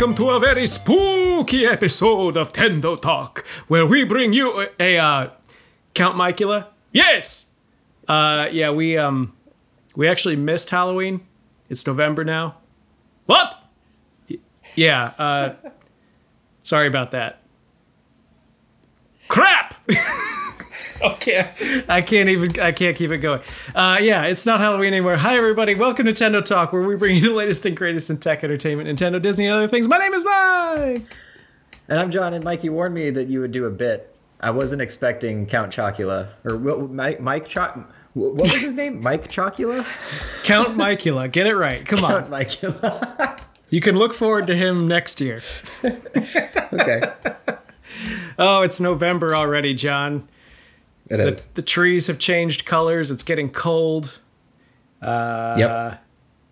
welcome to a very spooky episode of Tendo Talk, where we bring you a, a uh, Count Micula. Yes. Uh, yeah, we um, we actually missed Halloween. It's November now. What? Yeah. Uh, sorry about that. Crap. okay, I can't even. I can't keep it going. Uh, yeah, it's not Halloween anymore. Hi, everybody. Welcome to Nintendo Talk, where we bring you the latest and greatest in tech entertainment, Nintendo, Disney, and other things. My name is Mike. And I'm John, and Mikey warned me that you would do a bit. I wasn't expecting Count Chocula or what- Mike Mike Choc. What was his name? Mike Chocula. Count Micula. Get it right. Come Count on. Count Micula. You can look forward to him next year. okay, Oh, it's November already, John. It The, is. the trees have changed colors. It's getting cold. yep.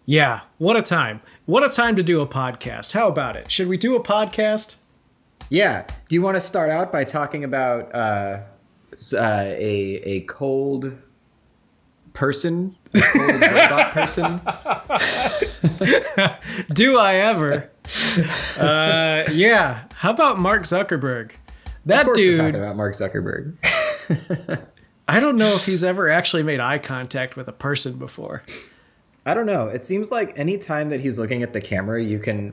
Yeah, what a time. What a time to do a podcast. How about it? Should we do a podcast? Yeah. Do you want to start out by talking about uh, uh, a a cold person, a cold robot person? Do I ever? uh, yeah. How about Mark Zuckerberg? That we're talking dude, about Mark Zuckerberg. I don't know if he's ever actually made eye contact with a person before. I don't know. It seems like any time that he's looking at the camera, you can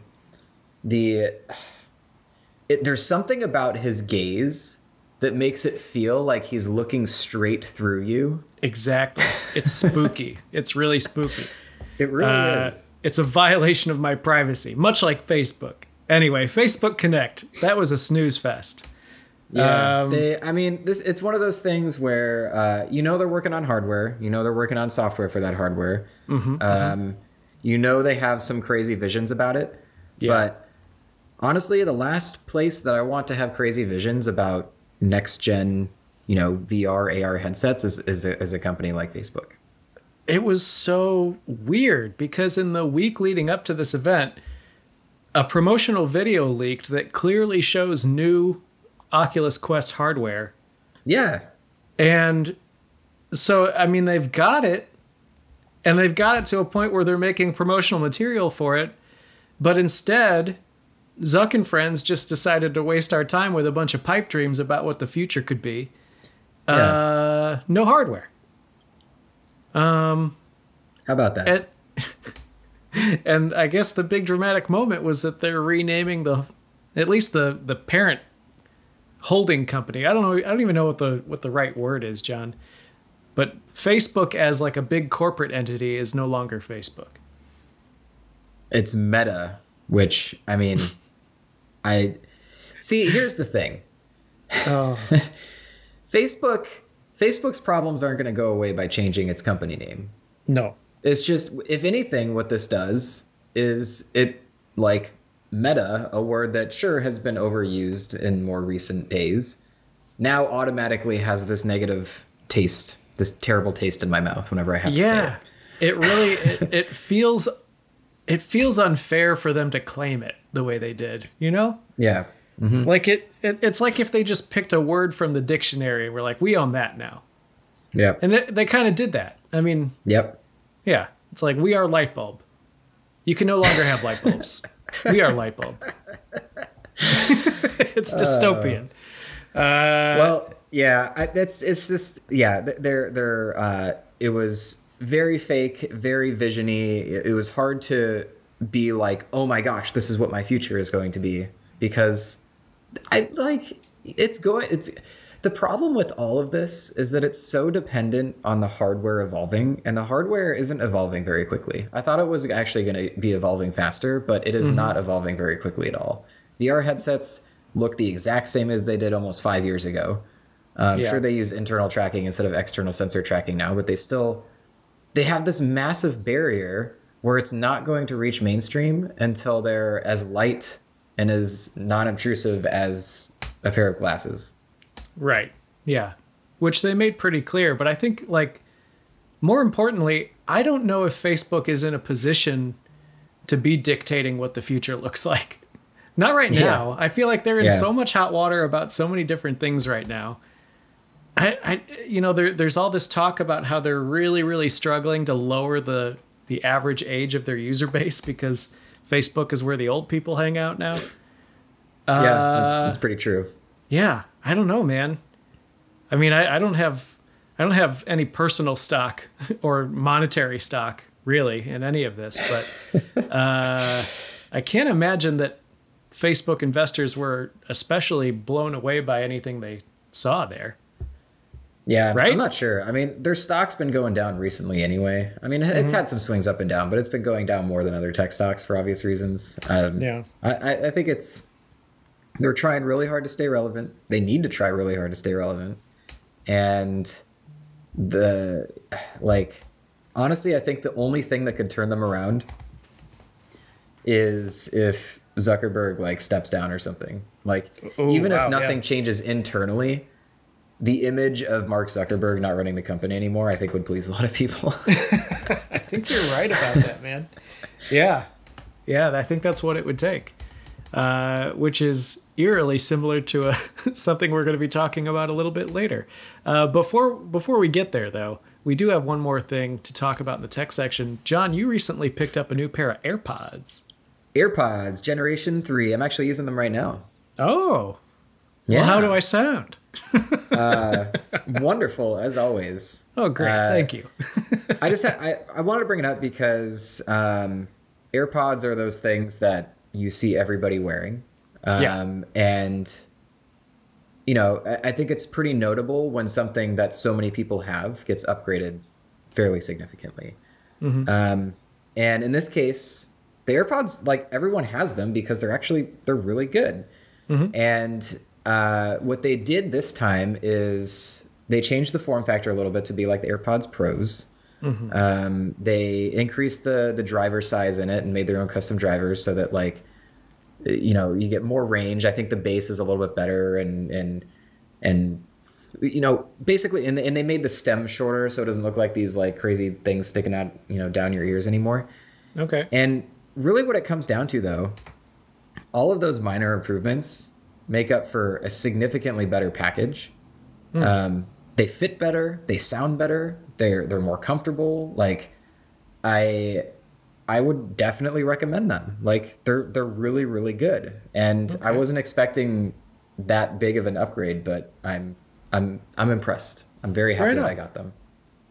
the it, there's something about his gaze that makes it feel like he's looking straight through you. Exactly. It's spooky. it's really spooky. It really Uh, is. it's a violation of my privacy, much like Facebook. Anyway, Facebook Connect. That was a snooze fest. Yeah. um, they I mean, this it's one of those things where uh, you know they're working on hardware, you know they're working on software for that hardware. Mm-hmm, um, you know they have some crazy visions about it. Yeah. But honestly, the last place that I want to have crazy visions about next gen, you know, VR, AR headsets is, is, a, is a company like Facebook. it was so weird because in the week leading up to this event, a promotional video leaked that clearly shows new Oculus Quest hardware. Yeah. And so, I mean, they've got it, and they've got it to a point where they're making promotional material for it. But instead, Zuck and friends just decided to waste our time with a bunch of pipe dreams about what the future could be. Uh, no hardware. Um, How about that? And, and I guess the big dramatic moment was that they're renaming the, at least the the parent holding company. I don't know. I don't even know what the what the right word is, John. But Facebook as like a big corporate entity is no longer Facebook. it's meta, which I mean, I see. Here's the thing: Oh, Facebook, Facebook's problems aren't going to go away by changing its company name. no. It's just, if anything, what this does is it like meta, a word that sure has been overused in more recent days, now automatically has this negative taste, this terrible taste in my mouth whenever I have to say Yeah. it. It really it, it feels it feels unfair for them to claim it the way they did, you know? Yeah. Mm-hmm. Like it, it it's like if they just picked a word from the dictionary and were like, we own that now. Yeah. And they, they kind of did that. I mean, Yep. yeah, it's like we are light bulb. You can no longer have light bulbs. we are light bulb. it's dystopian. Uh, well, yeah, that's it's just yeah. They're they're uh, it was very fake, very visiony. It was hard to be like, oh my gosh, this is what my future is going to be because I like it's going. It's the problem with all of this is that it's so dependent on the hardware evolving, and the hardware isn't evolving very quickly. I thought it was actually going to be evolving faster, but it is not evolving very quickly at all. VR headsets look the exact same as they did almost five years ago. Uh, I'm Yeah. sure they use internal tracking instead of external sensor tracking now, but they still they have this massive barrier where it's not going to reach mainstream until they're as light and as non-obtrusive as a pair of glasses. Right. Yeah. Which they made pretty clear. But I think, like, more importantly, I don't know if Facebook is in a position to be dictating what the future looks like. Not right Yeah. now. I feel like they're in Yeah. so much hot water about so many different things right now. I, I you know, there, there's all this talk about how they're really, really struggling to lower the the average age of their user base because Facebook is where the old people hang out now. yeah, that's, Uh, that's pretty true. Yeah, I don't know, man. I mean, I, I don't have I don't have any personal stock or monetary stock really in any of this, but uh, I can't imagine that Facebook investors were especially blown away by anything they saw there. Yeah, Right? I'm not sure. I mean, their stock's been going down recently anyway. I mean, it's Mm-hmm. had some swings up and down, but it's been going down more than other tech stocks for obvious reasons. Um, Yeah. I, I, I think it's they're trying really hard to stay relevant. They need to try really hard to stay relevant, and the like honestly, I think the only thing that could turn them around is if Zuckerberg like steps down or something. Like Ooh, even wow, if nothing yeah. changes internally, the image of Mark Zuckerberg not running the company anymore, I think would please a lot of people. I think you're right about that, man. Yeah. Yeah, I think that's what it would take. Uh, which is eerily similar to a, something we're going to be talking about a little bit later. Uh, before before we get there, though, we do have one more thing to talk about in the tech section. John, you recently picked up a new pair of AirPods. AirPods Generation 3. I'm actually using them right now. Oh, Yeah. well, how do I sound? Wonderful as always. Oh, great. Uh, Thank you. I just ha- I, I wanted to bring it up because um, AirPods are those things that you see everybody wearing. Um, Yeah. And, you know, I, I think it's pretty notable when something that so many people have gets upgraded fairly significantly. Um, and in this case, the AirPods, like everyone has them because they're actually, they're really good. And uh, what they did this time is they changed the form factor a little bit to be like the AirPods Pros. Um, they increased the the driver size in it and made their own custom drivers so that like you know you get more range. I think the bass is a little bit better and and and you know basically and, and they made the stem shorter so it doesn't look like these like crazy things sticking out you know down your ears anymore. Okay. And really, what it comes down to, though, all of those minor improvements make up for a significantly better package. Um, they fit better, they sound better, they're they're more comfortable. Like, I I would definitely recommend them. Like, they're they're really really good. And I wasn't expecting that big of an upgrade, but I'm I'm I'm impressed. I'm very happy Right that. I got them.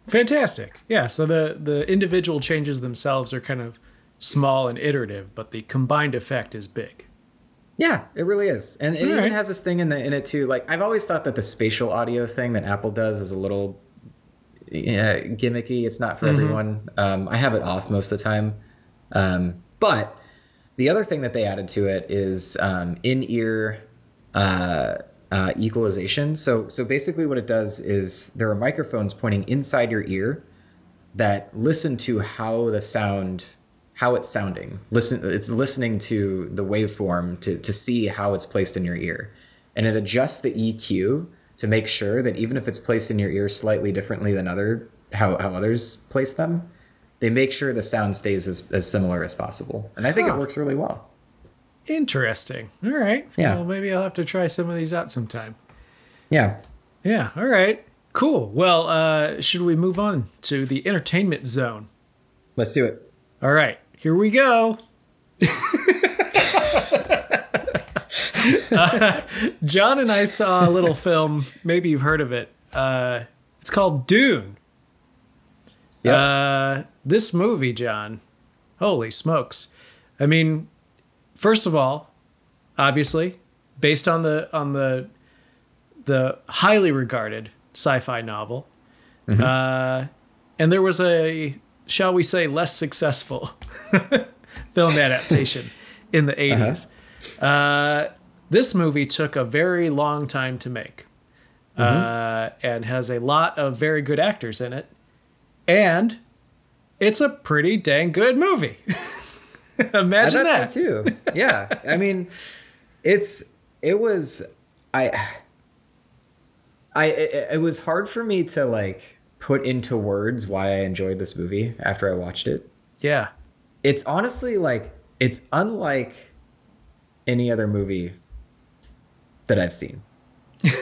Fantastic. Yeah. So the the individual changes themselves are kind of small and iterative, but the combined effect is big. Yeah, it really is, and it even Alright. has this thing in the in it too. Like I've always thought that the spatial audio thing that Apple does is a little yeah, gimmicky. It's not for everyone. Um, I have it off most of the time, um, but the other thing that they added to it is um, in ear uh, uh, equalization. So so basically, what it does is there are microphones pointing inside your ear that listen to how the sound how it's sounding listen it's listening to the waveform to, to see how it's placed in your ear and it adjusts the eq to make sure that even if it's placed in your ear slightly differently than other how, how others place them they make sure the sound stays as, as similar as possible and i think Huh. it works really well Interesting. All right. Yeah. Well, maybe I'll have to try some of these out sometime. yeah Yeah. All right. Cool. Well, uh, should we move on to the entertainment zone? let's do it All right. Here we go. Uh, John and I saw a little film. Maybe you've heard of it. Uh, it's called Dune. yeah Uh, this movie, John, holy smokes! I mean, first of all, obviously, based on the on the the highly regarded sci-fi novel, uh, and there was a shall we say less successful film adaptation in the 80s. uh this movie took a very long time to make, uh, and has a lot of very good actors in it and it's a pretty dang good movie. Imagine that. so too. Yeah, I mean, it's it was I I it, it was hard for me to like put into words why I enjoyed this movie after I watched it. Yeah. It's honestly like it's unlike any other movie that I've seen.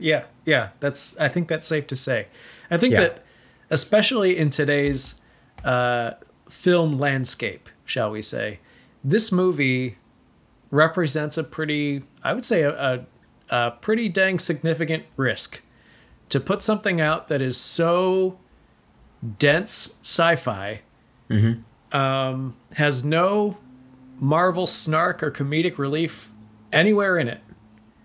Yeah. Yeah. That's I think that's safe to say. I think Yeah. that especially in today's uh, film landscape, shall we say, this movie represents a pretty, I would say, a, a, a pretty dang significant risk to put something out that is so dense sci-fi, um, has no Marvel snark or comedic relief anywhere in it.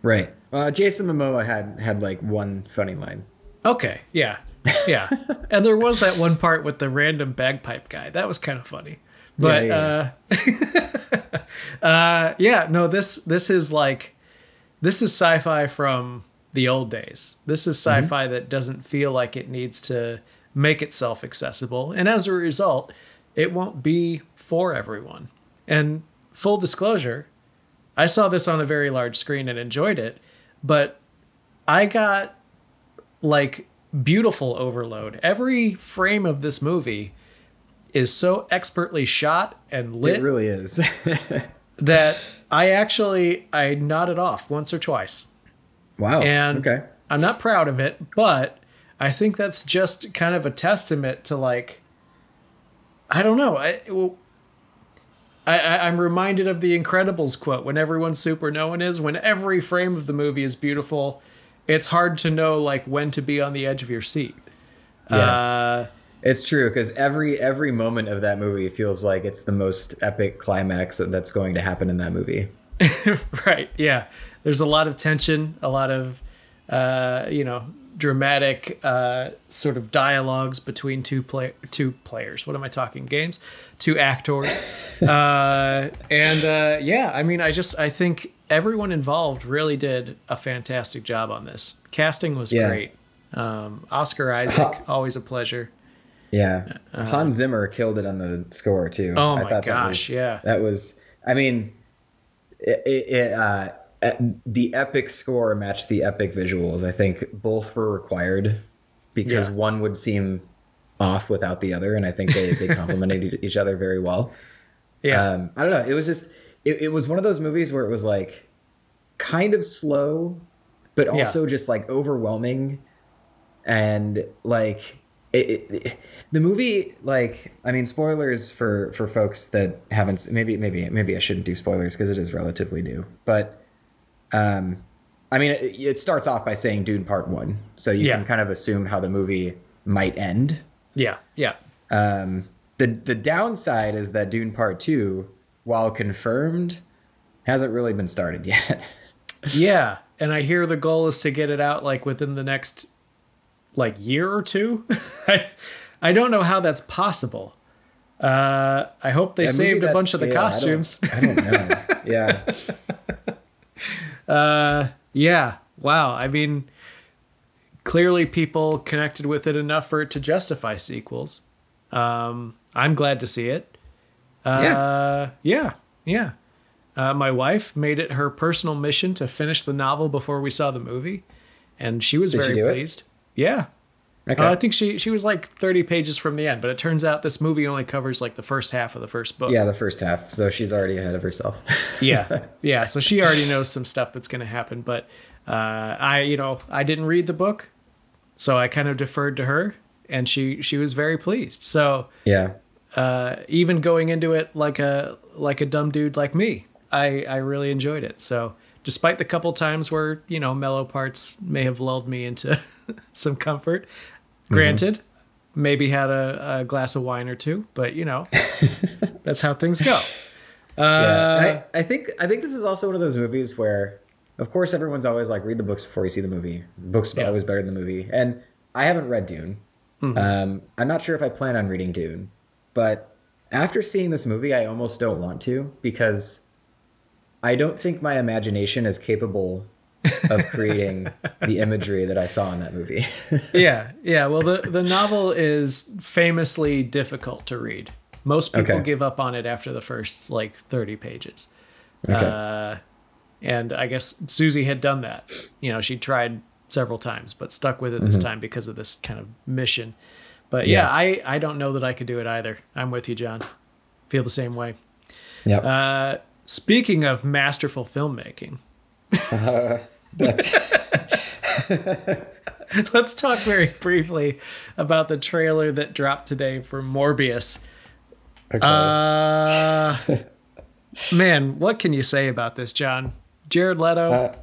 Right. Uh, Jason Momoa had had like one funny line. Okay, yeah, yeah, and there was that one part with the random bagpipe guy. That was kind of funny, but Yeah, uh, uh, yeah, no, this this is like this is sci-fi from the old days. This is mm-hmm. sci-fi that doesn't feel like it needs to make itself accessible, and as a result, it won't be for everyone. And full disclosure, I saw this on a very large screen and enjoyed it, but I got like beautiful overload. Every frame of this movie is so expertly shot and lit It really is. that I actually I nodded off once or twice. Wow. And okay. I'm not proud of it, but I think that's just kind of a testament to like I don't know. I, well, I, I'm reminded of the Incredibles quote: "When everyone's super, no one is." When every frame of the movie is beautiful, it's hard to know like when to be on the edge of your seat. Uh, It's true because every every moment of that movie feels like it's the most epic climax that's going to happen in that movie. right. Yeah. There's a lot of tension, a lot of, uh, you know, dramatic uh, sort of dialogues between two play two players. What am I talking? Games, two actors, uh, and uh, yeah. I mean, I just I think everyone involved really did a fantastic job on this. Casting was Yeah. great. Um, Oscar Isaac, always a pleasure. Yeah, Hans Zimmer killed it on the score too. Uh, Oh I my thought that gosh, was- yeah. that was. I mean, it, it, it, uh, uh, the epic score matched the epic visuals. I think both were required because Yeah. one would seem off without the other, and I think they they complemented each other very well. Yeah. Um, I don't know. It was just it, it was one of those movies where it was like kind of slow, but Yeah. also just like overwhelming, and like it, it, it- the movie. Like I mean, spoilers for for folks that haven't. Maybe maybe maybe I shouldn't do spoilers because it is relatively new, but. Um, I mean, it, it starts off by saying Dune Part One, so you Yeah. can kind of assume how the movie might end. yeah. Yeah. Um, the the downside is that Dune Part Two, while confirmed, hasn't really been started yet. Yeah, and I hear the goal is to get it out like within the next like year or two. I I don't know how that's possible. Uh, I hope they movie saved a bunch of the scale, I don't- costumes. I don't, know. yeah, Uh, yeah. Wow. I mean, clearly people connected with it enough for it to justify sequels. Um, I'm glad to see it. Uh, yeah. Yeah. Uh, my wife made it her personal mission to finish the novel before we saw the movie, and she was Did very do it? pleased. Yeah. Okay. Uh, I think she she was like 30 pages from the end, but it turns out this movie only covers like the first half of the first book. yeah, the first half. So she's already ahead of herself. yeah yeah so she already knows some stuff that's going to happen but uh, i you know i didn't read the book so i kind of deferred to her and she she was very pleased so yeah, uh, even going into it like a like a dumb dude like me i i really enjoyed it so despite the couple times where you know mellow parts may have lulled me into some comfort granted maybe had a, a glass of wine or two but you know that's how things go. Uh, And I, I think I think this is also one of those movies where, of course, everyone's always like, read the books before you see the movie. Books are Yeah. always better than the movie. And I haven't read Dune. Mm-hmm. Um, I'm not sure if I plan on reading Dune, but after seeing this movie, I almost don't want to because I don't think my imagination is capable of creating the imagery that I saw in that movie. yeah, yeah. Well, the the novel is famously difficult to read. Most people Okay. give up on it after the first like thirty pages. Okay. Uh, and I guess Susie had done that. You know, she tried several times, but stuck with it this time because of this kind of mission. But yeah, Mm-hmm. Yeah. I I don't know that I could do it either. I'm with you, John. Feel the same way. Yeah. Uh, speaking of masterful filmmaking, That's, let's talk very briefly about the trailer that dropped today for Morbius. okay. Uh, Man, what can you say about this, John? Jared Leto. Uh,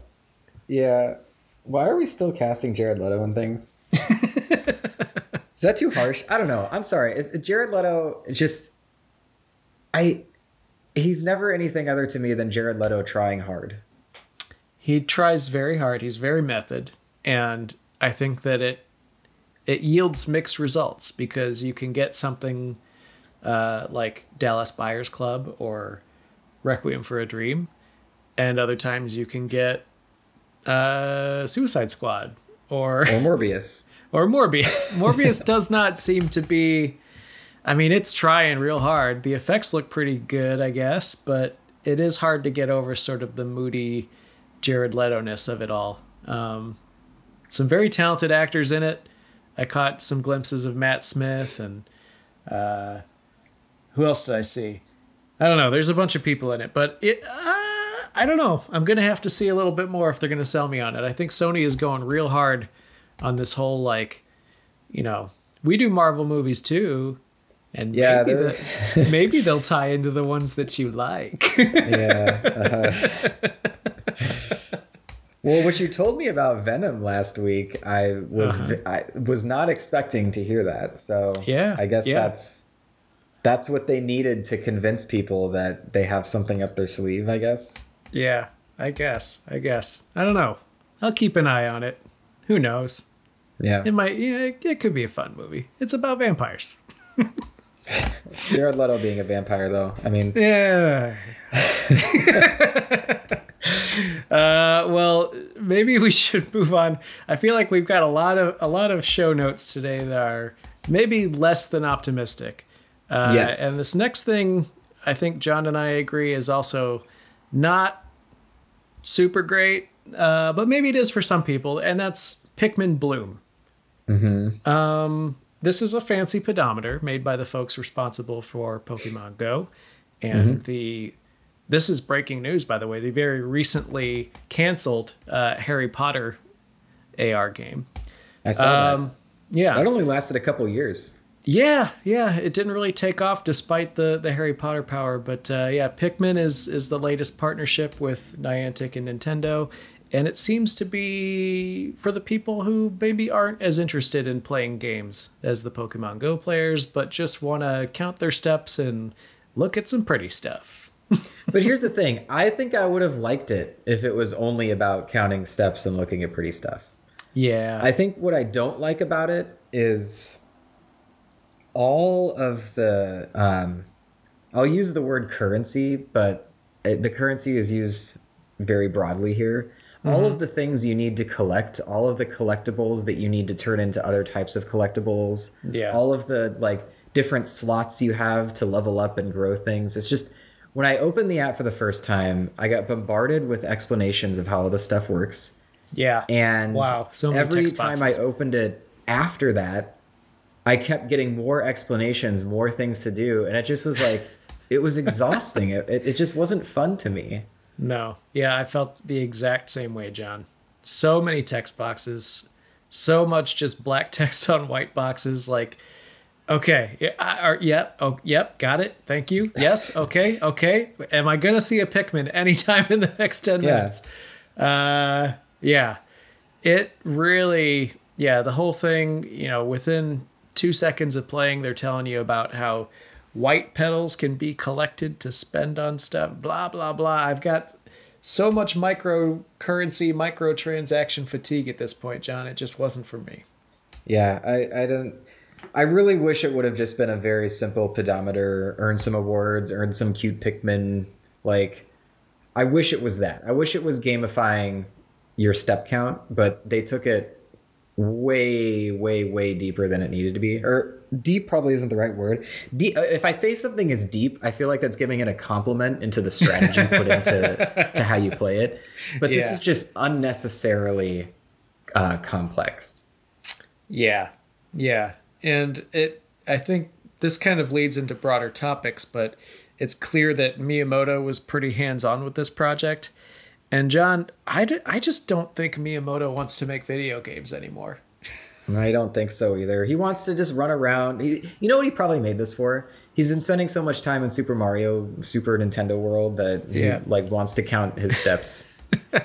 yeah. Why are we still casting Jared Leto in things? Is that too harsh? I don't know. I'm sorry. Jared Leto just I he's never anything other to me than Jared Leto trying hard. He tries very hard. He's very method, and I think that it it yields mixed results because you can get something uh, like Dallas Buyers Club or Requiem for a Dream, and other times you can get uh, Suicide Squad or Or Morbius. or Morbius. Morbius does not seem to be. I mean, it's trying real hard. The effects look pretty good, I guess, but it is hard to get over sort of the moody Jared Leto ness of it all. Um, some very talented actors in it. I caught some glimpses of Matt Smith and uh, who else did I see? I don't know. There's a bunch of people in it, but it. Uh, I don't know. I'm gonna have to see a little bit more if they're gonna sell me on it. I think Sony is going real hard on this whole like, you know, we do Marvel movies too, and Yeah, maybe, the, maybe they'll tie into the ones that you like. Yeah. uh-huh. well, what you told me about Venom last week, I was Uh-huh. I was not expecting to hear that. So Yeah, I guess yeah. that's that's what they needed to convince people that they have something up their sleeve. I guess. yeah, I guess. I guess. I don't know. I'll keep an eye on it. Who knows? Yeah. It might. Yeah, it could be a fun movie. It's about vampires. Jared Leto being a vampire, though. I mean, Yeah. uh, well, maybe we should move on. I feel like we've got a lot of a lot of show notes today that are maybe less than optimistic. Uh, Yes. And this next thing, I think John and I agree, is also not super great, uh, but maybe it is for some people, and that's Pikmin Bloom. Um, this is a fancy pedometer made by the folks responsible for Pokemon Go, and the this is breaking news, by the way. They very recently canceled uh, Harry Potter AR game. I saw Um, yeah, that. That only lasted a couple years. yeah, yeah. It didn't really take off despite the the Harry Potter power, but uh, yeah, Pikmin is is the latest partnership with Niantic and Nintendo, and it seems to be for the people who maybe aren't as interested in playing games as the Pokemon Go players, but just want to count their steps and look at some pretty stuff. But here's the thing: I think I would have liked it if it was only about counting steps and looking at pretty stuff. Yeah, I think what I don't like about it is all of the um, I'll use the word currency, but it, the currency is used very broadly here. All of the things you need to collect, all of the collectibles that you need to turn into other types of collectibles, Yeah. all of the like different slots you have to level up and grow things. It's just when I opened the app for the first time, I got bombarded with explanations of how all this stuff works. yeah, And Wow, so every time I opened it after that, I kept getting more explanations, more things to do, and it just was like it was exhausting. it it just wasn't fun to me. No. Yeah, I felt the exact same way, John. So many text boxes, so much just black text on white boxes. Like, okay, yeah, I- yep, oh, yep, got it. Thank you. Yes, okay, okay. Am I gonna see a Pikmin anytime in the next ten Yeah. minutes? Uh, yeah. It really, yeah, the whole thing. You know, within two seconds of playing, they're telling you about how white petals can be collected to spend on stuff. Blah blah blah. I've got so much micro microcurrency, microtransaction fatigue at this point, John. It just wasn't for me. Yeah, I I don't. I really wish it would have just been a very simple pedometer, earn some awards, earn some cute Pikmin. Like, I wish it was that. I wish it was gamifying your step count, but they took it way, way, way deeper than it needed to be. Or deep probably isn't the right word. Deep, if I say something is deep, I feel like that's giving it a compliment into the strategy put into to how you play it. But this is just unnecessarily uh, complex. Yeah. Yeah. And it I think this kind of leads into broader topics, but it's clear that Miyamoto was pretty hands-on with this project. And John, I, d- I just don't think Miyamoto wants to make video games anymore. I don't think so either. He wants to just run around. He, you know what he probably made this for? He's been spending so much time in Super Mario, Super Nintendo World that he Yeah. like wants to count his steps.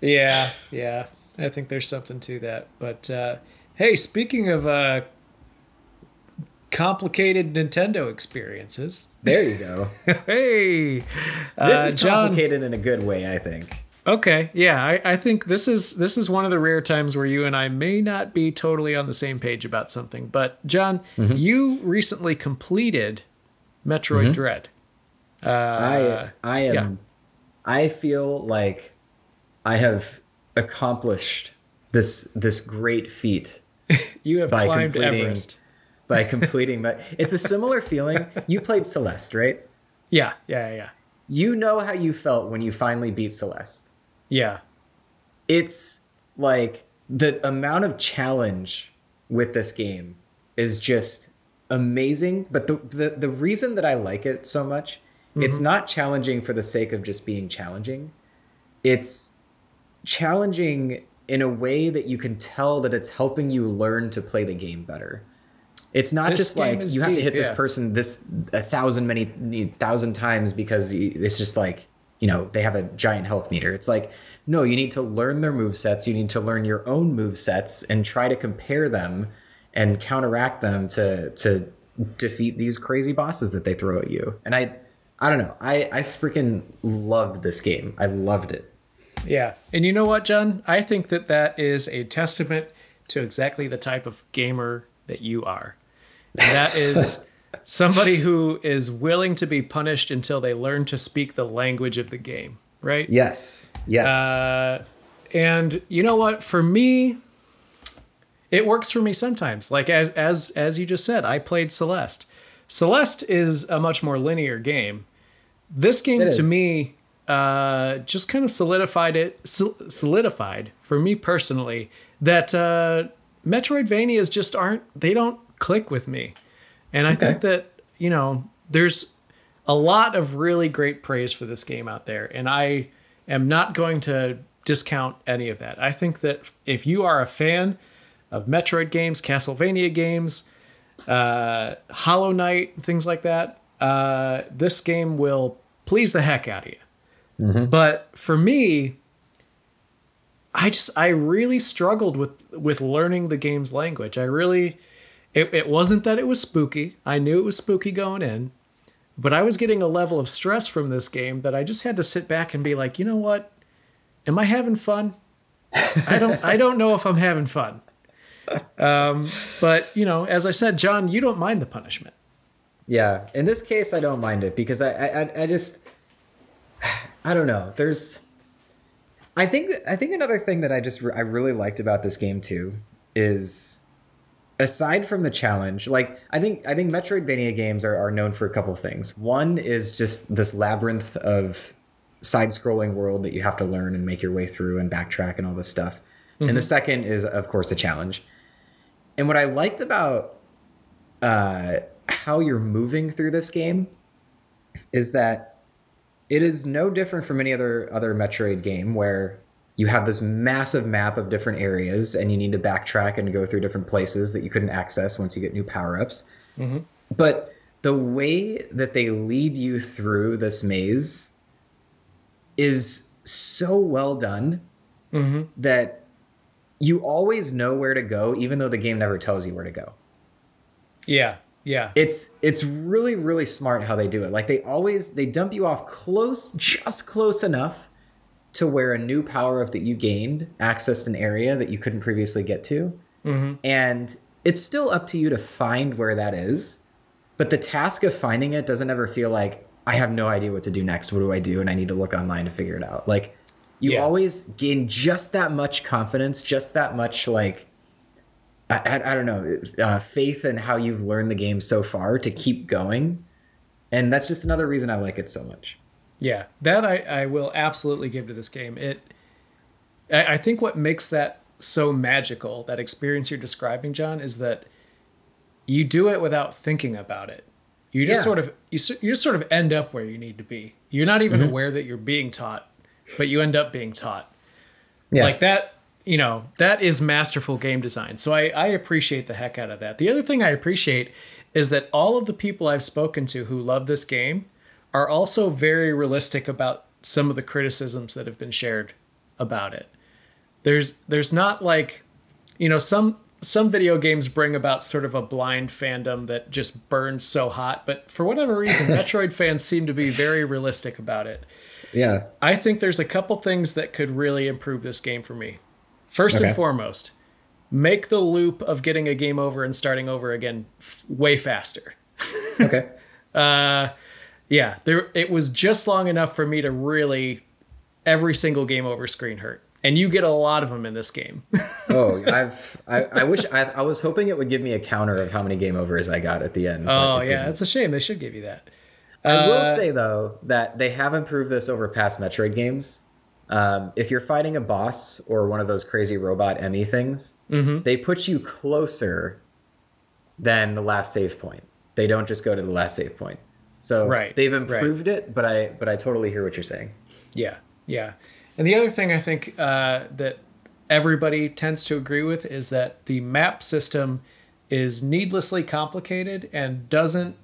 Yeah, yeah. I think there's something to that. But uh, hey, speaking of uh, complicated Nintendo experiences, there you go. hey, This uh, is John. complicated in a good way, I think. Okay, yeah, I, I think this is this is one of the rare times where you and I may not be totally on the same page about something. But John, Mm-hmm. you recently completed Metroid Dread. Uh, I I am yeah. I feel like I have accomplished this this great feat you have by climbed completing- Everest. by completing my it's a similar feeling. You played Celeste, right? Yeah, yeah, yeah, You know how you felt when you finally beat Celeste. yeah. It's like the amount of challenge with this game is just amazing. But the the, the reason that I like it so much, it's mm-hmm. not challenging for the sake of just being challenging. It's challenging in a way that you can tell that it's helping you learn to play the game better. It's not This just like you have to deep, hit this yeah. person this a thousand many thousand times because it's just like you know they have a giant health meter. It's like no, you need to learn their move sets. You need to learn your own move sets and try to compare them and counteract them to to defeat these crazy bosses that they throw at you. And I I don't know. I I freaking loved this game. I loved it. Yeah. And you know what, John? I think that that is a testament to exactly the type of gamer that you are. And that is somebody who is willing to be punished until they learn to speak the language of the game, right? Yes. Yes. Uh, and you know what? For me, it works for me sometimes. Like as as as you just said, I played Celeste. Celeste is a much more linear game. This game It to is. me uh, just kind of solidified it solidified for me personally that uh, Metroidvanias just aren't they don't click with me. And I think that, you know, there's a lot of really great praise for this game out there, and I am not going to discount any of that. I think that if you are a fan of Metroid games, Castlevania games, uh, Hollow Knight, things like that, uh, this game will please the heck out of you. But for me, I just I really struggled with with learning the game's language. I really it, it wasn't that it was spooky. I knew it was spooky going in, but I was getting a level of stress from this game that I just had to sit back and be like, you know what? Am I having fun? I don't I don't know if I'm having fun. Um, but you know, as I said, John, you don't mind the punishment. Yeah, in this case, I don't mind it because I, I, I- I just, I don't know. There's, I think, I think another thing that I just I really liked about this game too is, aside from the challenge, like I think I think Metroidvania games are, are known for a couple things. One is just this labyrinth of side-scrolling world that you have to learn and make your way through and backtrack and all this stuff. And the second is, of course, the challenge. And what I liked about uh, how you're moving through this game is that it is no different from any other other Metroid game where you have this massive map of different areas and you need to backtrack and go through different places that you couldn't access once you get new power-ups. Mm-hmm. But the way that they lead you through this maze is so well done mm-hmm. that you always know where to go even though the game never tells you where to go. Yeah, yeah, it's it's really really smart how they do it. Like they always they dump you off close just close enough to where a new power up that you gained accessed an area that you couldn't previously get to. Mm-hmm. And it's still up to you to find where that is but the task of finding it doesn't ever feel like i have no idea what to do next. What do i do? And i need to look online to figure it out. Like you Yeah. always gain just that much confidence just that much like I, I, I don't know uh, faith in how you've learned the game so far to keep going and that's just another reason i like it so much Yeah, that I, I will absolutely give to this game. It, I, I think what makes that so magical, that experience you're describing, John, is that you do it without thinking about it. You just Yeah. sort of you you just sort of end up where you need to be. You're not even aware that you're being taught, but you end up being taught. yeah Like that you know, that is masterful game design. So I, I appreciate the heck out of that. The other thing I appreciate is that all of the people I've spoken to who love this game are also very realistic about some of the criticisms that have been shared about it. There's there's not like you know some some video games bring about sort of a blind fandom that just burns so hot, but for whatever reason Metroid fans seem to be very realistic about it. Yeah. I think there's a couple things that could really improve this game for me. First Okay. and foremost, make the loop of getting a game over and starting over again f- way faster. Okay. Uh, yeah, there it was just long enough for me to really every single game over screen hurt, and you get a lot of them in this game. oh, I've I, I wish I, I was hoping it would give me a counter of how many game overs I got at the end. oh yeah, didn't. it's a shame. They should give you that. I will Uh, say though that they have improved this over past Metroid games. Um, if you're fighting a boss or one of those crazy robot E.M.M.I. things, Mm-hmm. they put you closer than the last save point. They don't just go to the last save point. So Right, they've right. improved it, but I but I totally hear what you're saying. Yeah, yeah. And the other thing I think uh, that everybody tends to agree with is that the map system is needlessly complicated and doesn't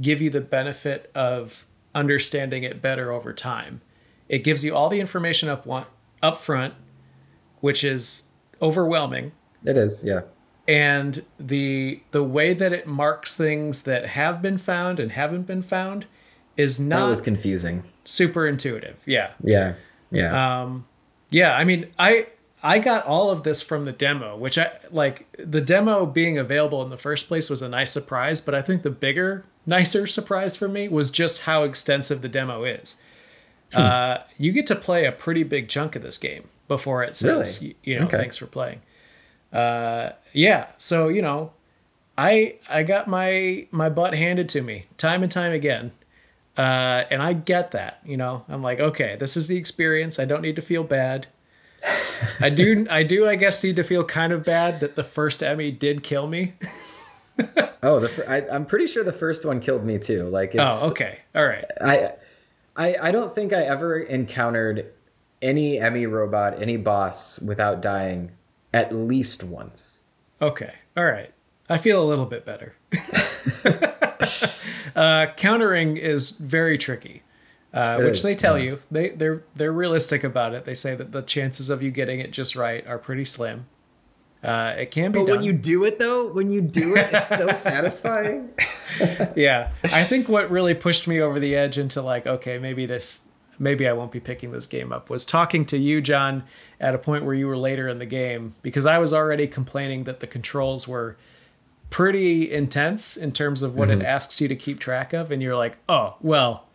give you the benefit of understanding it better over time. It gives you all the information up one, up front, which is overwhelming It is, yeah. and the the way that it marks things that have been found and haven't been found is That not was confusing. super intuitive. Yeah. Yeah. Yeah. Um, yeah, I mean, I I got all of this from the demo, which I like. The demo being available in the first place was a nice surprise, but I think the bigger, nicer surprise for me was just how extensive the demo is. Hmm. Uh, you get to play a pretty big chunk of this game before it says, Really? you, you know, Okay. thanks for playing. Uh, yeah, so you know, I I got my my butt handed to me time and time again. Uh, and I get that, you know, I'm like, okay, this is the experience. I don't need to feel bad. I do, I do, I guess, need to feel kind of bad that the first E.M.M.I. did kill me. oh, the I, I'm pretty sure the first one killed me too. Like, it's, Oh, okay, all right. I, I, I don't think I ever encountered any E.M.M.I. robot, any boss, without dying at least once. Okay. All right. I feel a little bit better. uh, countering is very tricky, uh, which is, they tell yeah. you. They they're they're realistic about it. They say that the chances of you getting it just right are pretty slim. Uh, it can be But done. when you do it, though, when you do it, it's so satisfying. yeah, I think what really pushed me over the edge into like, okay, maybe this, maybe I won't be picking this game up was talking to you, John, at a point where you were later in the game because I was already complaining that the controls were pretty intense in terms of what it asks you to keep track of, and you're like, oh, well.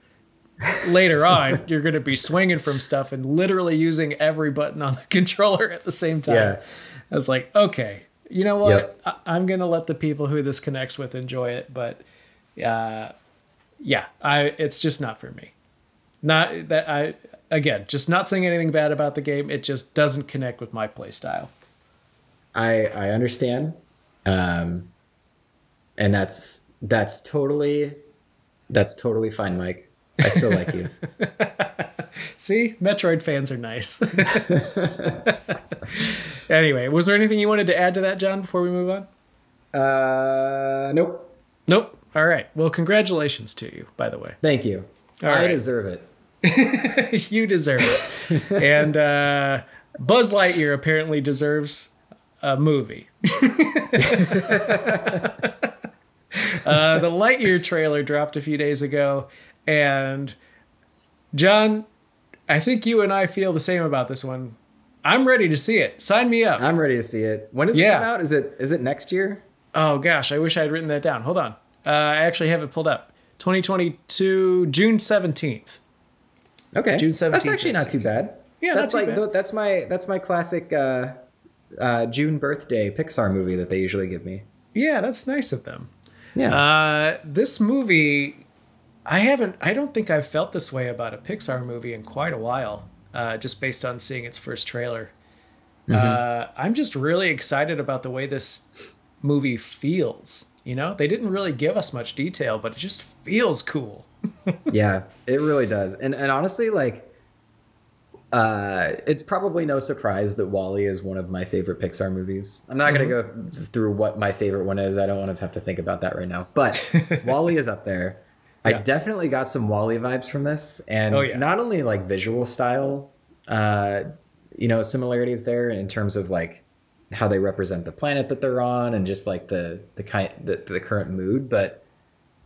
Later on, you're going to be swinging from stuff and literally using every button on the controller at the same time. Yeah. I was like, okay, you know what? Yep. I- I'm gonna let the people who this connects with enjoy it, but uh, yeah, I it's just not for me. Not that I again, just not saying anything bad about the game. It just doesn't connect with my play style. I I understand, um, and that's that's totally that's totally fine, Mike. I still like you. See, Metroid fans are nice. anyway, was there anything you wanted to add to that, John, before we move on? Uh, nope. Nope. All right. Well, congratulations to you, by the way. Thank you. All I right. deserve it. you deserve it. and uh, Buzz Lightyear apparently deserves a movie. uh, the Lightyear trailer dropped a few days ago, and John, I think you and I feel the same about this one. I'm ready to see it. Sign me up. I'm ready to see it. When does it come out? Is it is it next year? Oh gosh, I wish I had written that down. Hold on. Uh, I actually have it pulled up. 2022, June 17th. Okay, June 17th. That's actually not too bad. Yeah, that's like that's my that's my classic uh, uh, June birthday Pixar movie that they usually give me. Yeah, that's nice of them. Yeah. Uh, this movie, I haven't. I don't think I've felt this way about a Pixar movie in quite a while. Uh, just based on seeing its first trailer, uh, I'm just really excited about the way this movie feels. You know, they didn't really give us much detail, but it just feels cool. yeah, it really does. And and honestly, like Uh, it's probably no surprise that WALL-E is one of my favorite Pixar movies. I'm not Mm-hmm. going to go through what my favorite one is. I don't want to have to think about that right now. But WALL-E is up there. I Yeah. definitely got some WALL-E vibes from this, and Oh, yeah. not only like visual style, uh, you know, similarities there in terms of like how they represent the planet that they're on, and just like the the kind the, the current mood, but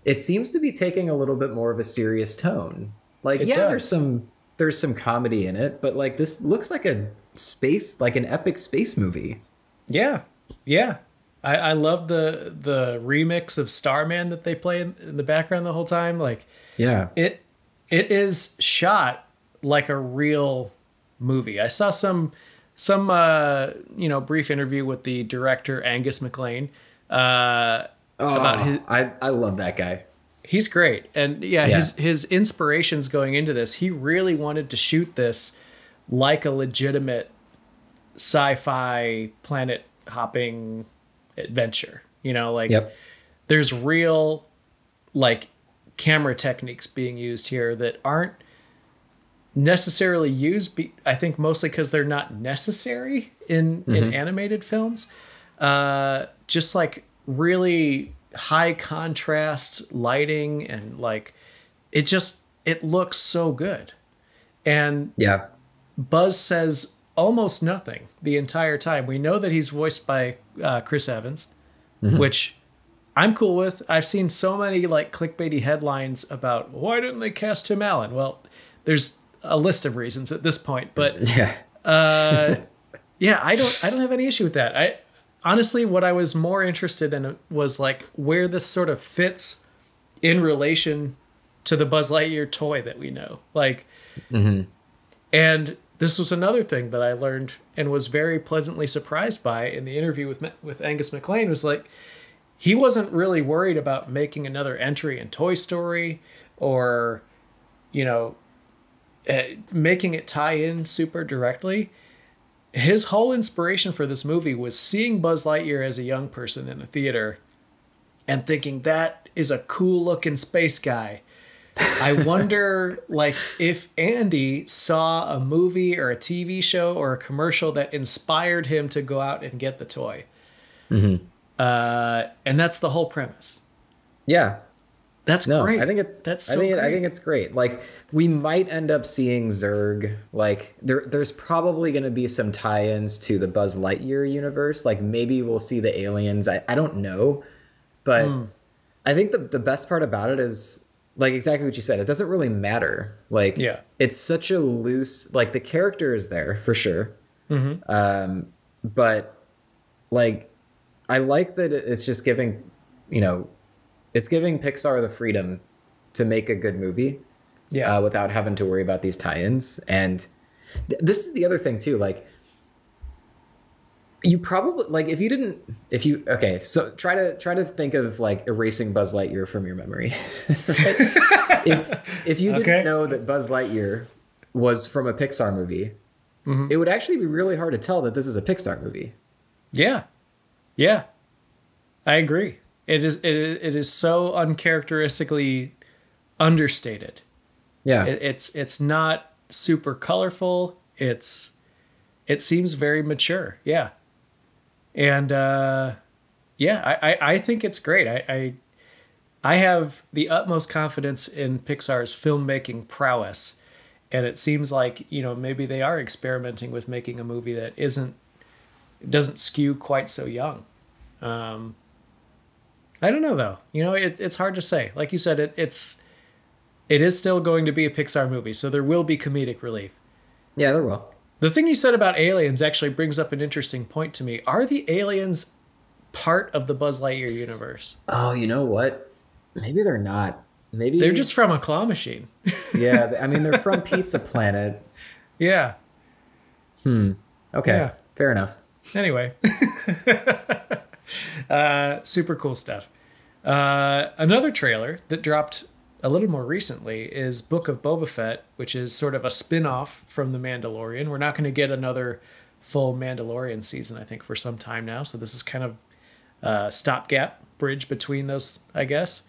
it seems to be taking a little bit more of a serious tone. Like, It yeah, does. there's some there's some comedy in it, but like this looks like a space like an epic space movie. Yeah, yeah. I, I love the the remix of Starman that they play in, in the background the whole time. Like Yeah. it it is shot like a real movie. I saw some some uh, you know brief interview with the director Angus MacLean. Uh, about his, Oh, I I love that guy. he's great, and yeah, Yeah. his his inspirations going into this. He really wanted to shoot this like a legitimate sci-fi planet hopping adventure. You know, like Yep. there's real like camera techniques being used here that aren't necessarily used be, i think mostly because they're not necessary in in animated films uh just like really high contrast lighting and like it just it looks so good and Yeah. Buzz says almost nothing the entire time. We know that he's voiced by uh, Chris Evans, which I'm cool with. I've seen so many like clickbaity headlines about why didn't they cast Tim Allen? Well, there's a list of reasons at this point, but Yeah. uh, yeah, I don't I don't have any issue with that. I honestly what I was more interested in was like where this sort of fits in relation to the Buzz Lightyear toy that we know. Like and this was another thing that I learned and was very pleasantly surprised by in the interview with with Angus MacLean was like he wasn't really worried about making another entry in Toy Story or you know uh, making it tie in super directly. His whole inspiration for this movie was seeing Buzz Lightyear as a young person in a theater and thinking that is a cool looking space guy. I wonder like if Andy saw a movie or a TV show or a commercial that inspired him to go out and get the toy. Uh, and that's the whole premise. Yeah. That's No, great. I think it's that's I think it, I great. think it's great. Like we might end up seeing Zurg. Like there there's probably going to be some tie-ins to the Buzz Lightyear universe. Like maybe we'll see the aliens. I, I don't know. But Hmm. I think the the best part about it is like exactly what you said. It doesn't really matter. Like Yeah. it's such a loose like the character is there for sure. Mm-hmm. Um but like I like that it's just giving, you know, it's giving Pixar the freedom to make a good movie yeah. uh, without having to worry about these tie-ins. And th- this is the other thing too. Like, you probably like if you didn't if you okay so try to try to think of like erasing buzz lightyear from your memory if, if you didn't Okay. know that buzz lightyear was from a pixar movie Mm-hmm. it would actually be really hard to tell that this is a pixar movie Yeah. Yeah. I agree. It is it, is- it is so uncharacteristically understated. yeah It, it's it's not super colorful. It's it seems very mature. Yeah. And uh yeah, I, I, I think it's great. I, I I have the utmost confidence in Pixar's filmmaking prowess. And it seems like, you know, maybe they are experimenting with making a movie that isn't doesn't skew quite so young. Um, I don't know though. You know, it, it's hard to say. Like you said, it, it's it is still going to be a Pixar movie, so there will be comedic relief. yeah there will The thing you said about aliens actually brings up an interesting point to me. Are the aliens part of the Buzz Lightyear universe? oh you know what maybe they're not maybe They're just from a claw machine. yeah i mean they're from pizza planet yeah. Hmm. Okay Yeah. fair enough Anyway, uh, super cool stuff. Uh, another trailer that dropped a little more recently is Book of Boba Fett, which is sort of a spin off from The Mandalorian. We're not going to get another full Mandalorian season, I think, for some time now. So this is kind of a stopgap bridge between those, I guess.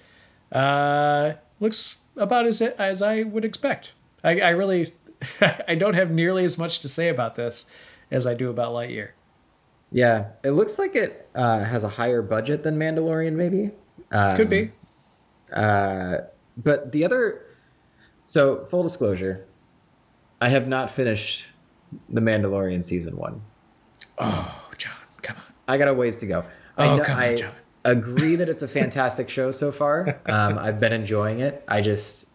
Uh, looks about as as I would expect. I, I really I don't have nearly as much to say about this as I do about Lightyear. Yeah, it looks like it uh, has a higher budget than Mandalorian, maybe. Um, Could be. But the other, so full disclosure, I have not finished the Mandalorian season one. Oh, John, come on. I got a ways to go. I, Oh, know- come on, I John. agree that it's a fantastic show so far. Um, I've been enjoying it. I just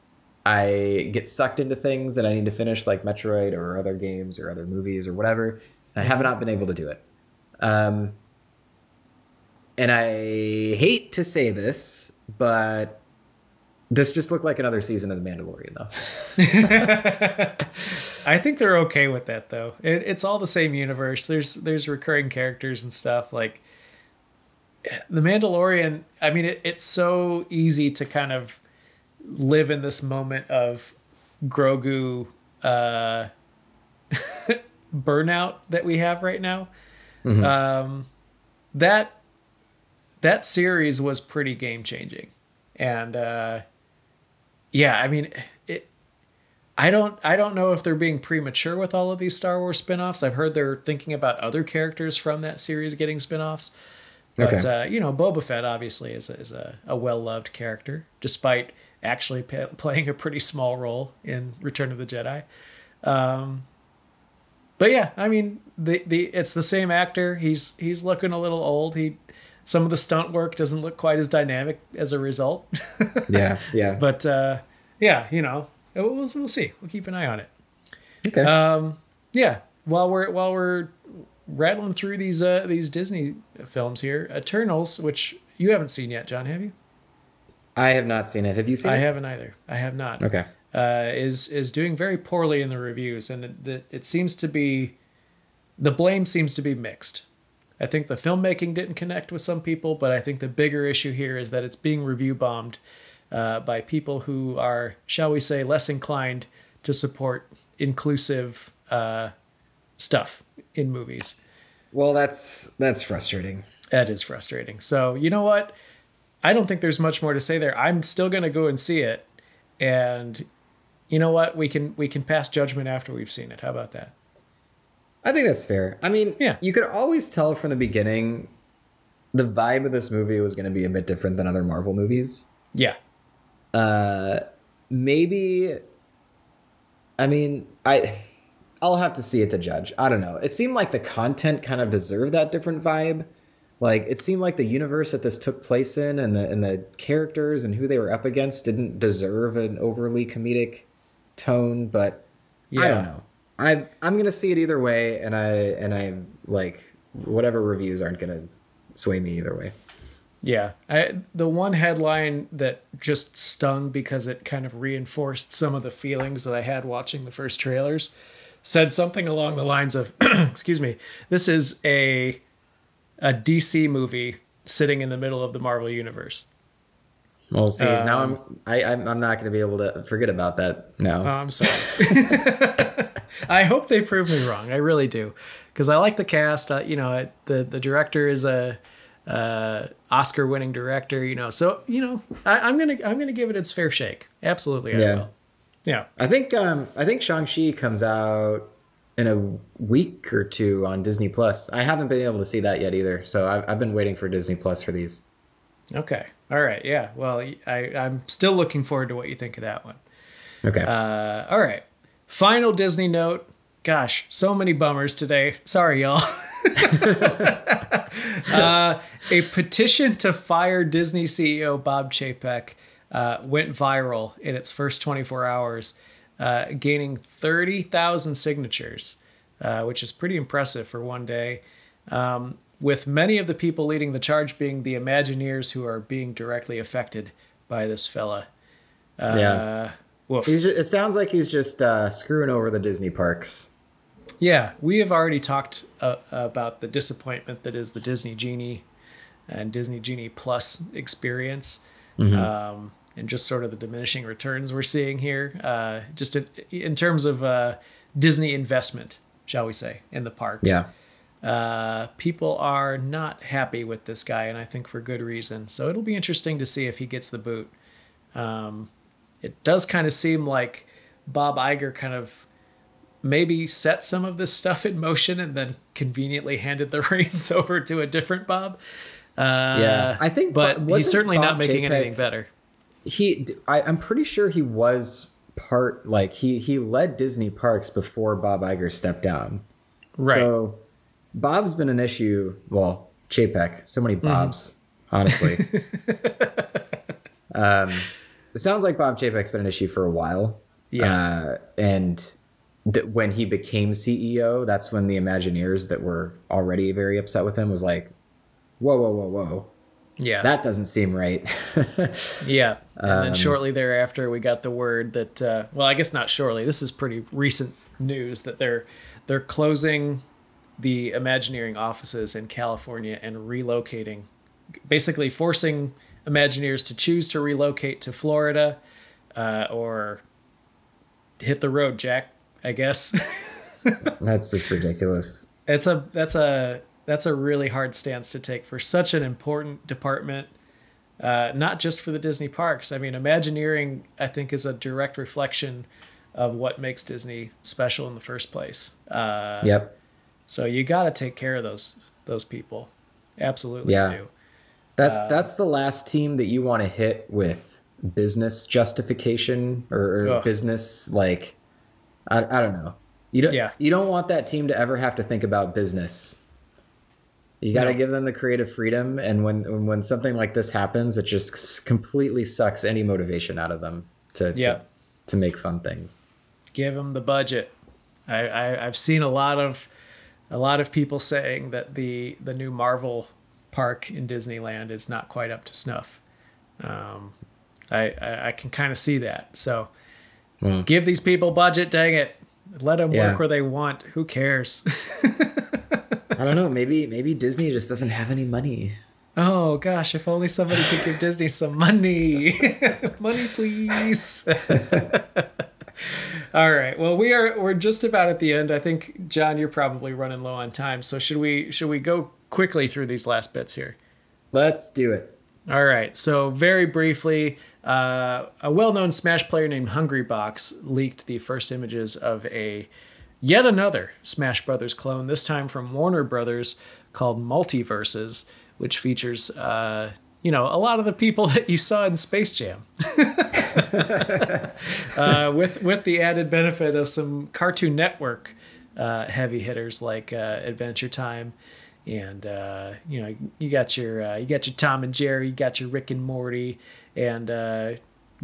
I get sucked into things that I need to finish, like Metroid or other games or other movies or whatever. I have not been able to do it. Um, and I hate to say this, but this just looked like another season of The Mandalorian, though. I think they're okay with that though. It, it's all the same universe. There's there's recurring characters and stuff like the Mandalorian. I mean, it, it's so easy to kind of live in this moment of Grogu uh, burnout that we have right now. Um, that that series was pretty game changing, and uh, yeah, I mean it. I don't I don't know if they're being premature with all of these Star Wars spin-offs. I've heard they're thinking about other characters from that series getting spin-offs. But Okay. uh, you know, Boba Fett obviously is a, is a, a well-loved character despite actually pa- playing a pretty small role in Return of the Jedi. Um, but yeah, I mean, the the it's the same actor. He's he's looking a little old. He some of the stunt work doesn't look quite as dynamic as a result. Yeah, yeah. but uh, yeah, you know, we'll, we'll see. We'll keep an eye on it. okay. Um, yeah, while we're while we're rattling through these uh, these Disney films here, Eternals, which you haven't seen yet, John, have you? I have not seen it. Have you seen I it? I haven't either. I have not. Okay. Uh, is is doing very poorly in the reviews, and it, it, it seems to be the blame seems to be mixed. I think the filmmaking didn't connect with some people, but I think the bigger issue here is that it's being review bombed uh, by people who are, shall we say, less inclined to support inclusive uh, stuff in movies. Well, that's that's frustrating. That is frustrating. So you know what? I don't think there's much more to say there. I'm still gonna go and see it, and you know what? We can we can pass judgment after we've seen it. How about that? I think that's fair. I mean, Yeah. you could always tell from the beginning the vibe of this movie was going to be a bit different than other Marvel movies. Yeah, Uh, maybe I mean, I I'll have to see it to judge. I don't know. It seemed like the content kind of deserved that different vibe. Like it seemed like the universe that this took place in and the and the characters and who they were up against didn't deserve an overly comedic tone, but yeah. I don't know. I I'm gonna see it either way, and I and I like whatever reviews aren't gonna sway me either way. Yeah, I, the one headline that just stung because it kind of reinforced some of the feelings that I had watching the first trailers said something along the lines of, "Excuse me, this is a a DC movie sitting in the middle of the Marvel universe." We'll see. now I'm I I'm, I'm not gonna be able to forget about that now. Oh, I'm sorry. I hope they prove me wrong. I really do, because I like the cast. Uh, you know, I- the the director is a uh, Oscar-winning director. You know, so you know, I, I'm gonna I'm gonna give it its fair shake. Absolutely, I Yeah. will. Yeah. I think um I think Shang Chi comes out in a week or two on Disney Plus. I haven't been able to see that yet either, so I've I've been waiting for Disney Plus for these. Okay. All right. Yeah. Well, I I'm still looking forward to what you think of that one. Okay. Uh, all right. Final Disney note. Gosh, so many bummers today. Sorry, y'all. uh, a petition to fire Disney CEO Bob Chapek uh, went viral in its first 24 hours, uh, gaining 30,000 signatures, uh, which is pretty impressive for one day. Um, with many of the people leading the charge being the Imagineers who are being directly affected by this fella. Uh, Yeah. Woof. He's ju- it sounds like he's just uh, screwing over the Disney parks. Yeah, we have already talked uh, about the disappointment that is the Disney Genie and Disney Genie Plus experience, um, and just sort of the diminishing returns we're seeing here, uh, just in, in terms of uh, Disney investment, shall we say, in the parks. Yeah. Uh, people are not happy with this guy, and I think for good reason. So it'll be interesting to see if he gets the boot. Um, it does kind of seem like Bob Iger kind of maybe set some of this stuff in motion and then conveniently handed the reins over to a different Bob. Uh, Yeah, I think but he's certainly not making anything better. he I, i'm pretty sure he was part like he he led disney parks before bob Iger stepped down Right. so bob's been an issue well chapek so many Mm-hmm. bobs honestly um it sounds like bob chapek's been an issue for a while Yeah. uh, and that when he became ceo that's when the imagineers that were already very upset with him was like whoa whoa whoa whoa yeah. that doesn't seem right Yeah, and Um, then shortly thereafter, we got the word that uh, well, I guess not shortly. This is pretty recent news that they're they're closing the Imagineering offices in California and relocating, basically forcing Imagineers to choose to relocate to Florida uh, or hit the road, Jack. I guess. That's just ridiculous. It's a that's a that's a really hard stance to take for such an important department uh, not just for the disney parks. I mean imagineering i think is a direct reflection of what makes disney special in the first place. Uh, yep. so you got to take care of those those people. Absolutely Yeah. do. That's that's the last team that you want to hit with business justification or, or business like I, I don't know. You don't Yeah. you don't want that team to ever have to think about business. You got to No. give them the creative freedom and when when- something like this happens it just completely sucks any motivation out of them to Yeah. to, to make fun things. give them the budget I, I i've seen a lot of a lot of people saying that the the new marvel park in disneyland is not quite up to snuff um i i, I can kind of see that so Hmm. give these people budget dang it. Let them Yeah. work where they want. Who cares? I don't know, maybe maybe Disney just doesn't have any money. oh gosh. If only somebody could give disney some money. Money please. All right. Well we are we're just about at the end. I think john you're probably running low on time. So should we should we go quickly through these last bits here? Let's do it. All right so very briefly uh, a well-known smash player named hungrybox leaked the first images of a yet another smash brothers clone this time from warner brothers called MultiVersus which features uh, you know a lot of the people that you saw in space jam. Uh, with with the added benefit of some cartoon network uh, heavy hitters like uh, adventure time and uh, you know you got your uh, you got your tom and jerry you got your rick and morty and uh,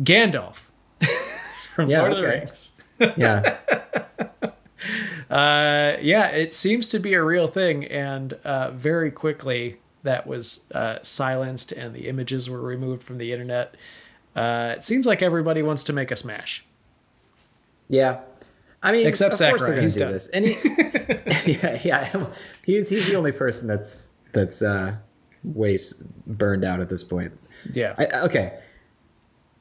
gandalf from Yeah, lord of the rings Yeah. uh, yeah, it seems to be a real thing, and uh, very quickly that was uh, silenced, and the images were removed from the internet. Uh, it seems like everybody wants to make a smash. Yeah. I mean, Except of course they're going he's to do done. this. He, yeah, yeah, he's he's the only person that's that's uh, way burned out at this point. Yeah, I, okay,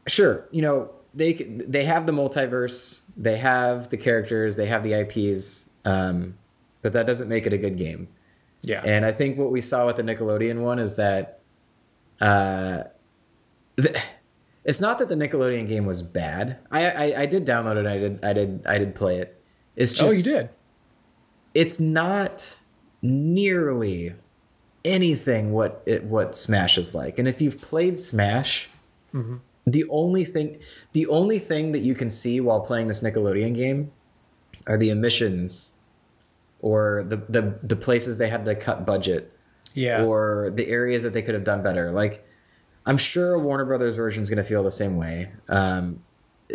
sure. You know they they have the multiverse, they have the characters, they have the IPs, um, but that doesn't make it a good game. yeah, And I think what we saw with the Nickelodeon one is that, uh, the, it's not that the Nickelodeon game was bad. I, I I did download it. I did I did I did play it. It's just oh, you did. It's not nearly anything what it what Smash is like. And if you've played Smash, the only thing the only thing that you can see while playing this Nickelodeon game are the emissions or the the, the places they had to cut budget Yeah, or the areas that they could have done better. Like, I'm sure a Warner Brothers version is going to feel the same way. Um,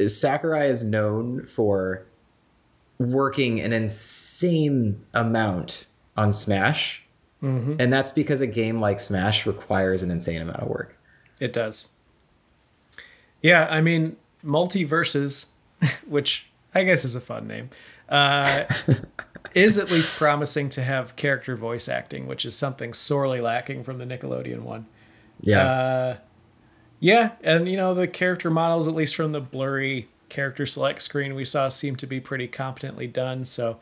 Sakurai is known for working an insane amount on Smash, and that's because a game like Smash requires an insane amount of work. it does. Yeah, I mean, MultiVersus, which I guess is a fun name, uh, is at least promising to have character voice acting, which is something sorely lacking from the Nickelodeon one. Yeah, Uh, yeah, and you know the character models, at least from the blurry character select screen we saw, seem to be pretty competently done. So,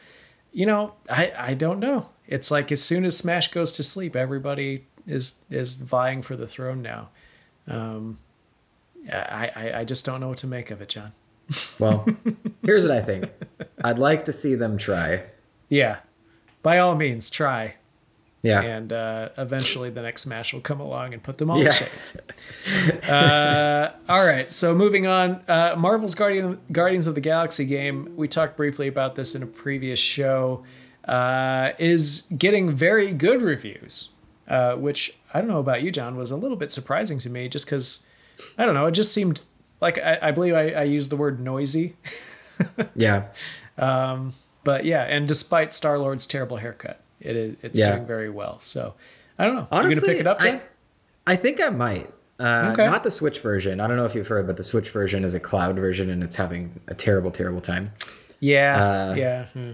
you know, I I don't know. It's like as soon as Smash goes to sleep, everybody is is vying for the throne now. Um, I I, I just don't know what to make of it, John. Well, here's what I think. I'd like to see them try. Yeah, by all means, try. Yeah. And uh, eventually, the next Smash will come along and put them all Yeah. in shape. uh, all right, so moving on, uh, Marvel's Guardian Guardians of the Galaxy game. We talked briefly about this in a previous show. Uh, is getting very good reviews, uh, which I don't know about you, John, was a little bit surprising to me, just because I don't know. It just seemed like I, I believe I, I used the word noisy, Yeah. but yeah. And despite Star Lord's terrible haircut, it is it's Yeah. doing very well. So I don't know. Honestly, you gonna pick it up, I, I think I might. Uh, Okay. Not the Switch version. I don't know if you've heard, but the Switch version is a cloud version and it's having a terrible, terrible time. Yeah, Uh, yeah. hmm.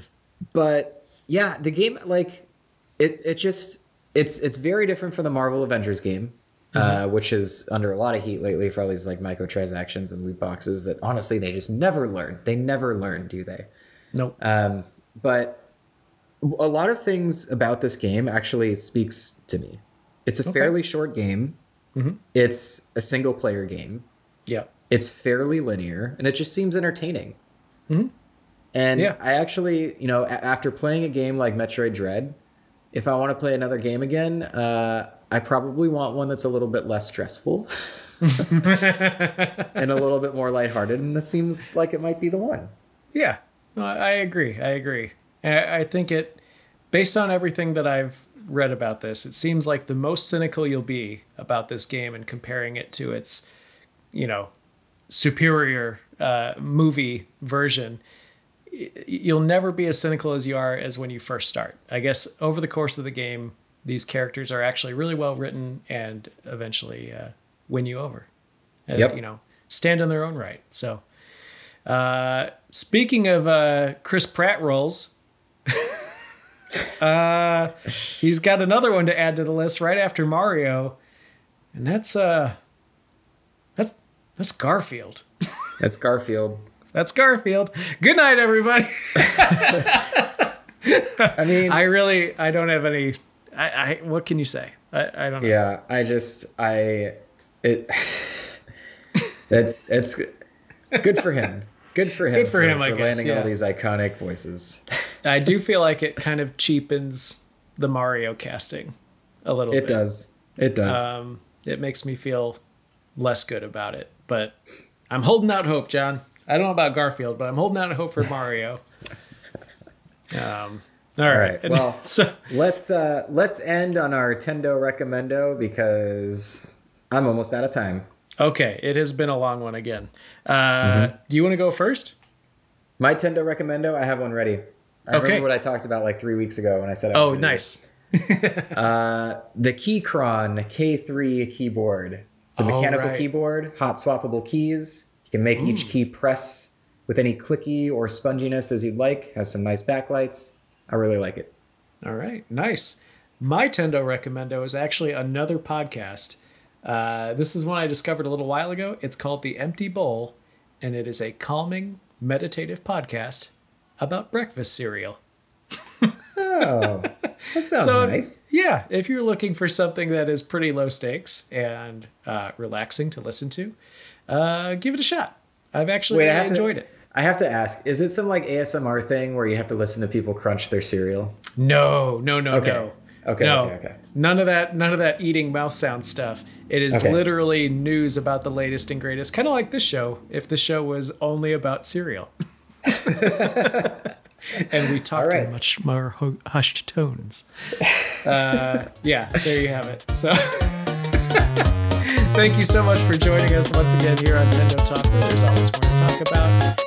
But yeah, the game like it it just it's it's very different from the Marvel Avengers game, uh, which is under a lot of heat lately for all these like microtransactions and loot boxes that honestly they just never learn. They never learn, do they? Nope. Um, but a lot of things about this game actually speaks to me. It's a fairly short game. It's a single player game. yeah. It's fairly linear, and it just seems entertaining. And Yeah. I actually, you know, a- after playing a game like Metroid Dread, if I want to play another game again, uh, I probably want one that's a little bit less stressful and a little bit more lighthearted. And this seems like it might be the one. Yeah. No, I agree. I agree. I think it, based on everything that I've read about this, it seems like the most cynical you'll be about this game and comparing it to its, you know, superior uh, movie version. You'll never be as cynical as you are as when you first start. I guess over the course of the game, these characters are actually really well written and eventually uh, win you over. And, Yep. You know, stand on their own right. So, uh, speaking of uh, Chris Pratt roles, uh, he's got another one to add to the list right after Mario, and that's uh, that's that's Garfield. That's Garfield. That's Garfield. Good night, everybody. I mean, I really, I don't have any. I, I what can you say? I, I don't know. yeah, I just, I, it, that's, it's good for him. Good for him. Good for him, I guess, landing yeah. all these iconic voices. I do feel like it kind of cheapens the Mario casting a little bit. It bit. does. It does. Um, it makes me feel less good about it, but I'm holding out hope, John. I don't know about Garfield, but I'm holding out hope for Mario. Um, all right. right, well- so let's uh let's end on our Tendo recommendo because I'm almost out of time. Okay, it has been a long one again. Uh, Mm-hmm. Do you want to go first? My Tendo recommendo, I have one ready. I Okay. remember what I talked about like three weeks ago when I said I was Oh, nice. it. The Keychron K3 keyboard. It's a mechanical right. keyboard, hot swappable keys. You can make each key press with any clicky or sponginess as you'd like. Has some nice backlights. I really like it. All right, nice. My Tendo recommendo is actually another podcast. Uh, this is one I discovered a little while ago. It's called The Empty Bowl, and it is a calming, meditative podcast about breakfast cereal. Oh, that sounds So, nice. yeah, if you're looking for something that is pretty low stakes and uh, relaxing to listen to, uh, give it a shot. I've actually Wait, really enjoyed to. it. I have to ask: Is it some like ASMR thing where you have to listen to people crunch their cereal? No, no, no, Okay. no. Okay, no, okay, okay. None of that. None of that eating mouth sound stuff. It is Okay. literally news about the latest and greatest. Kind of like this show. If the show was only about cereal, and we talked right. in much more hu- hushed tones. Uh, yeah, there you have it. So. Thank you so much for joining us once again here on Nintendo Talk, where there's always more to talk about.